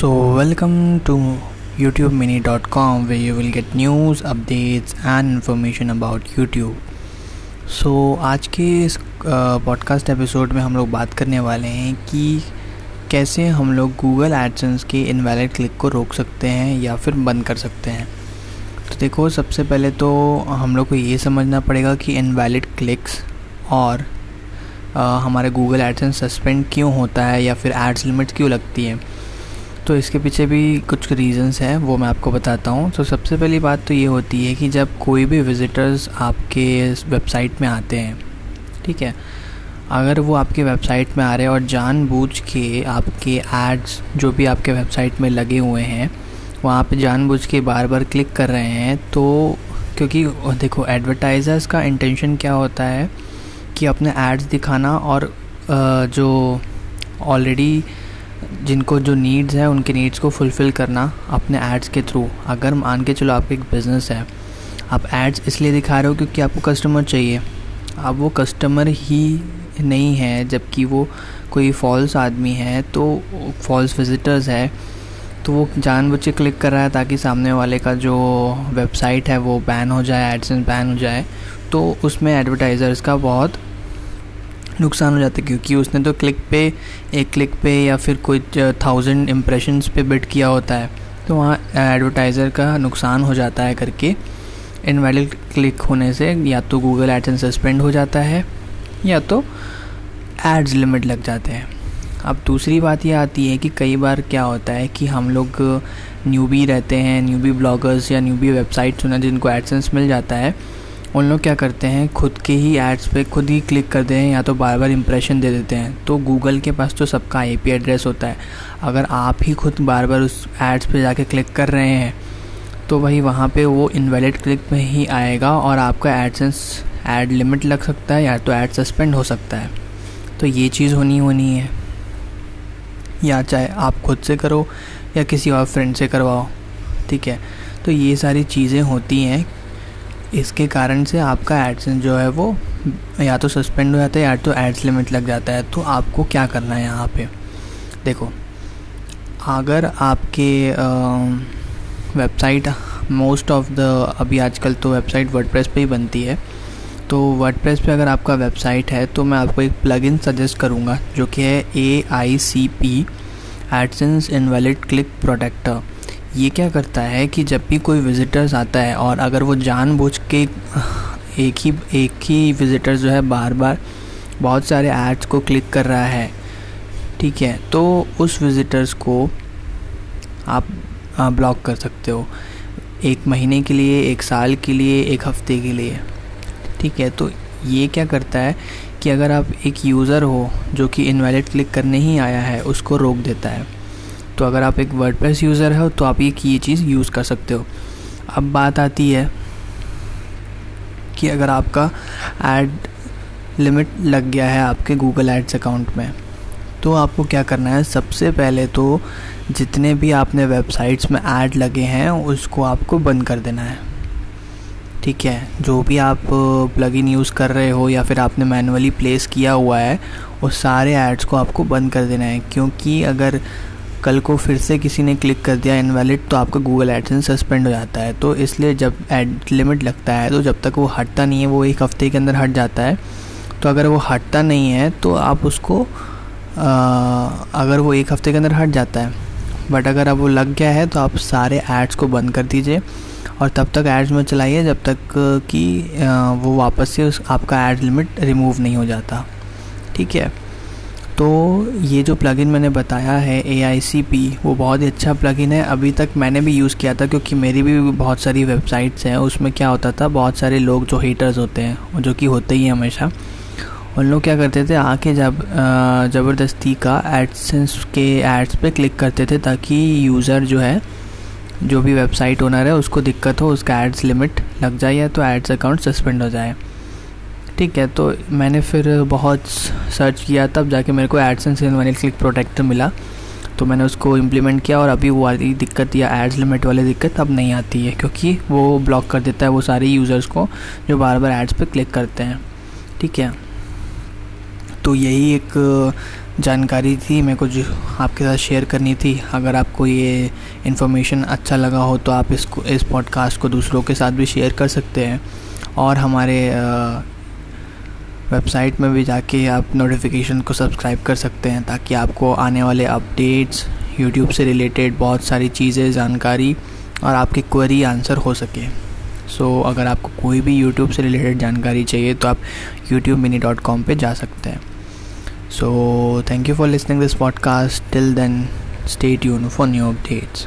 So, welcome to youtubemini.com where you will get news, updates and information about YouTube. So so, आज के इस podcast episode में हम लोग बात करने वाले हैं कि कैसे हम लोग गूगल एडसेंस के इनवैलिड क्लिक को रोक सकते हैं या फिर बंद कर सकते हैं तो देखो सबसे पहले तो हम लोग को ये समझना पड़ेगा कि इनवैलिड क्लिक्स और आ, हमारे गूगल एडसेंस सस्पेंड क्यों होता है या फिर एड्स लिमिट क्यों लगती है तो इसके पीछे भी कुछ रीज़न्स हैं, वो मैं आपको बताता हूँ। तो सबसे पहली बात तो ये होती है कि जब कोई भी विज़िटर्स आपके वेबसाइट में आते हैं, ठीक है? अगर वो आपके वेबसाइट में आ रहे हैं और जानबूझ के आपके एड्स जो भी आपके वेबसाइट में लगे हुए हैं, वहाँ पे जानबूझ के बार बार क्लिक कर रहे हैं तो क्योंकि देखो एडवर्टाइज़र्स का इंटेंशन क्या होता है कि अपने एड्स दिखाना और जो ऑलरेडी जिनको जो नीड्स हैं, उनके नीड्स को फुलफ़िल करना अपने एड्स के थ्रू अगर मान के चलो आपका एक बिज़नेस है, आप एड्स इसलिए दिखा रहे हो क्योंकि आपको कस्टमर चाहिए। अब वो कस्टमर ही नहीं है, जबकि वो कोई फॉल्स आदमी है तो फॉल्स विजिटर्स है तो वो जान बच्चे क्लिक कर रहा है ताकि सामने वाले का जो वेबसाइट है वो बैन हो जाए एडसेंस बैन हो जाए। तो उसमें एडवर्टाइज़र्स का बहुत नुकसान हो जाता है, क्योंकि उसने तो क्लिक पे, एक क्लिक पे या फिर कोई थाउज़ेंड इम्प्रेशंस पे बिट किया होता है तो वहाँ एडवर्टाइज़र का नुकसान हो जाता है करके इनवैलिड क्लिक होने से या तो गूगल एडसेंस सस्पेंड हो जाता है, या तो एड्स लिमिट लग जाते हैं। अब दूसरी बात यह आती है कि कई बार क्या होता है कि हम लोग न्यूबी रहते हैं न्यूबी ब्लॉगर्स या न्यूबी वेबसाइट्स होना जिनको एडसेंस मिल जाता है उन लोग क्या करते हैं, खुद के ही एड्स पे खुद ही क्लिक करते हैं या तो बार बार इंप्रेशन दे देते हैं। तो गूगल के पास तो सबका आईपी एड्रेस होता है। अगर आप ही खुद बार बार उस एड्स पे जाके क्लिक कर रहे हैं तो वही वहाँ पे वो इनवैलिड क्लिक में ही आएगा और आपका एडसेंस एड लिमिट लग सकता है या तो एड सस्पेंड हो सकता है। तो ये चीज़ होनी होनी है। या चाहे आप खुद से करो या किसी और फ्रेंड से करवाओ, ठीक है? तो ये सारी चीज़ें होती हैं इसके कारण से आपका एडसेंस जो है वो या तो सस्पेंड हो जाता है या तो एड्स लिमिट लग जाता है। तो आपको क्या करना है यहाँ पे? देखो, अगर आपके वेबसाइट मोस्ट ऑफ़ द अभी आजकल तो वेबसाइट वर्डप्रेस पे ही बनती है। तो वर्डप्रेस पे अगर आपका वेबसाइट है तो मैं आपको एक प्लगइन सजेस्ट करूँगा, जो कि है A I C P AdSense invalid click protector ये क्या करता है कि जब भी कोई विज़िटर्स आता है और अगर वो जानबूझ के एक ही एक ही विज़िटर जो है बार बार बहुत सारे एड्स को क्लिक कर रहा है, ठीक है तो उस विज़िटर्स को आप ब्लॉक कर सकते हो। एक महीने के लिए, एक साल के लिए, एक हफ़्ते के लिए, ठीक है तो ये क्या करता है कि अगर आप एक यूज़र हो जो कि इनवैलिड क्लिक करने ही आया है, उसको रोक देता है। तो अगर आप एक वर्ड यूज़र हो तो आप एक ये चीज़ यूज़ कर सकते हो। अब बात आती है कि अगर आपका एड लिमिट लग गया है आपके गूगल एड्स अकाउंट में तो आपको क्या करना है? सबसे पहले तो जितने भी आपने वेबसाइट्स में ऐड लगे हैं, उसको आपको बंद कर देना है। ठीक है? जो भी आप प्लगइन यूज़ कर रहे हो या फिर आपने मैनुअली प्लेस किया हुआ है उस सारे एड्स को आपको बंद कर देना है। क्योंकि अगर कल को फिर से किसी ने क्लिक कर दिया इनवैलिड तो आपका गूगल एडसेंस सस्पेंड हो जाता है। तो इसलिए जब एड लिमिट लगता है तो जब तक वो हटता नहीं है वो एक हफ़्ते के अंदर हट जाता है। तो अगर वो हटता नहीं है तो आप उसको आ, अगर वो एक हफ़्ते के अंदर हट जाता है। बट अगर अब वो लग गया है तो आप सारे एड्स को बंद कर दीजिए। और तब तक एड्स में चलाइए जब तक कि वो वापस से उस आपका एड लिमिट रिमूव नहीं हो जाता। ठीक है? तो ये जो प्लगइन मैंने बताया है पी वो बहुत ही अच्छा प्लगइन है। अभी तक मैंने भी यूज़ किया था क्योंकि मेरी भी बहुत सारी वेबसाइट्स हैं। उसमें क्या होता था, बहुत सारे लोग जो हेटर्स होते हैं जो कि होते ही हमेशा, उन लोग क्या करते थे, आके जब ज़बरदस्ती का एडसेंस के एड्स पे क्लिक करते थे ताकि यूज़र जो है, जो भी वेबसाइट ओनर है, उसको दिक्कत हो, उसका एड्स लिमिट लग जाए या तो एड्स अकाउंट सस्पेंड हो जाए। ठीक है तो मैंने फिर बहुत सर्च किया, तब जाके मेरे को एडसेंस इनवाइल क्लिक प्रोटेक्टर मिला। तो मैंने उसको इम्प्लीमेंट किया और अभी वो वाली दिक्कत या एड्स लिमिट वाली दिक्कत अब नहीं आती है, क्योंकि वो ब्लॉक कर देता है वो सारे यूज़र्स को, जो बार बार एड्स पे क्लिक करते हैं। ठीक है? तो यही एक जानकारी थी, मेरे को जो आपके साथ शेयर करनी थी। अगर आपको ये इन्फॉर्मेशन अच्छा लगा हो तो आप इसको, इस पॉडकास्ट को दूसरों के साथ भी शेयर कर सकते हैं। और हमारे वेबसाइट में भी जाके आप नोटिफिकेशन को सब्सक्राइब कर सकते हैं ताकि आपको आने वाले अपडेट्स यूट्यूब से रिलेटेड बहुत सारी चीज़ें जानकारी और आपकी क्वेरी आंसर हो सके। सो so, अगर आपको कोई भी यूट्यूब से रिलेटेड जानकारी चाहिए तो आप यूट्यूब मिनी डॉट कॉम पर जा सकते हैं। So thank you for listening this podcast till then stay tune for new updates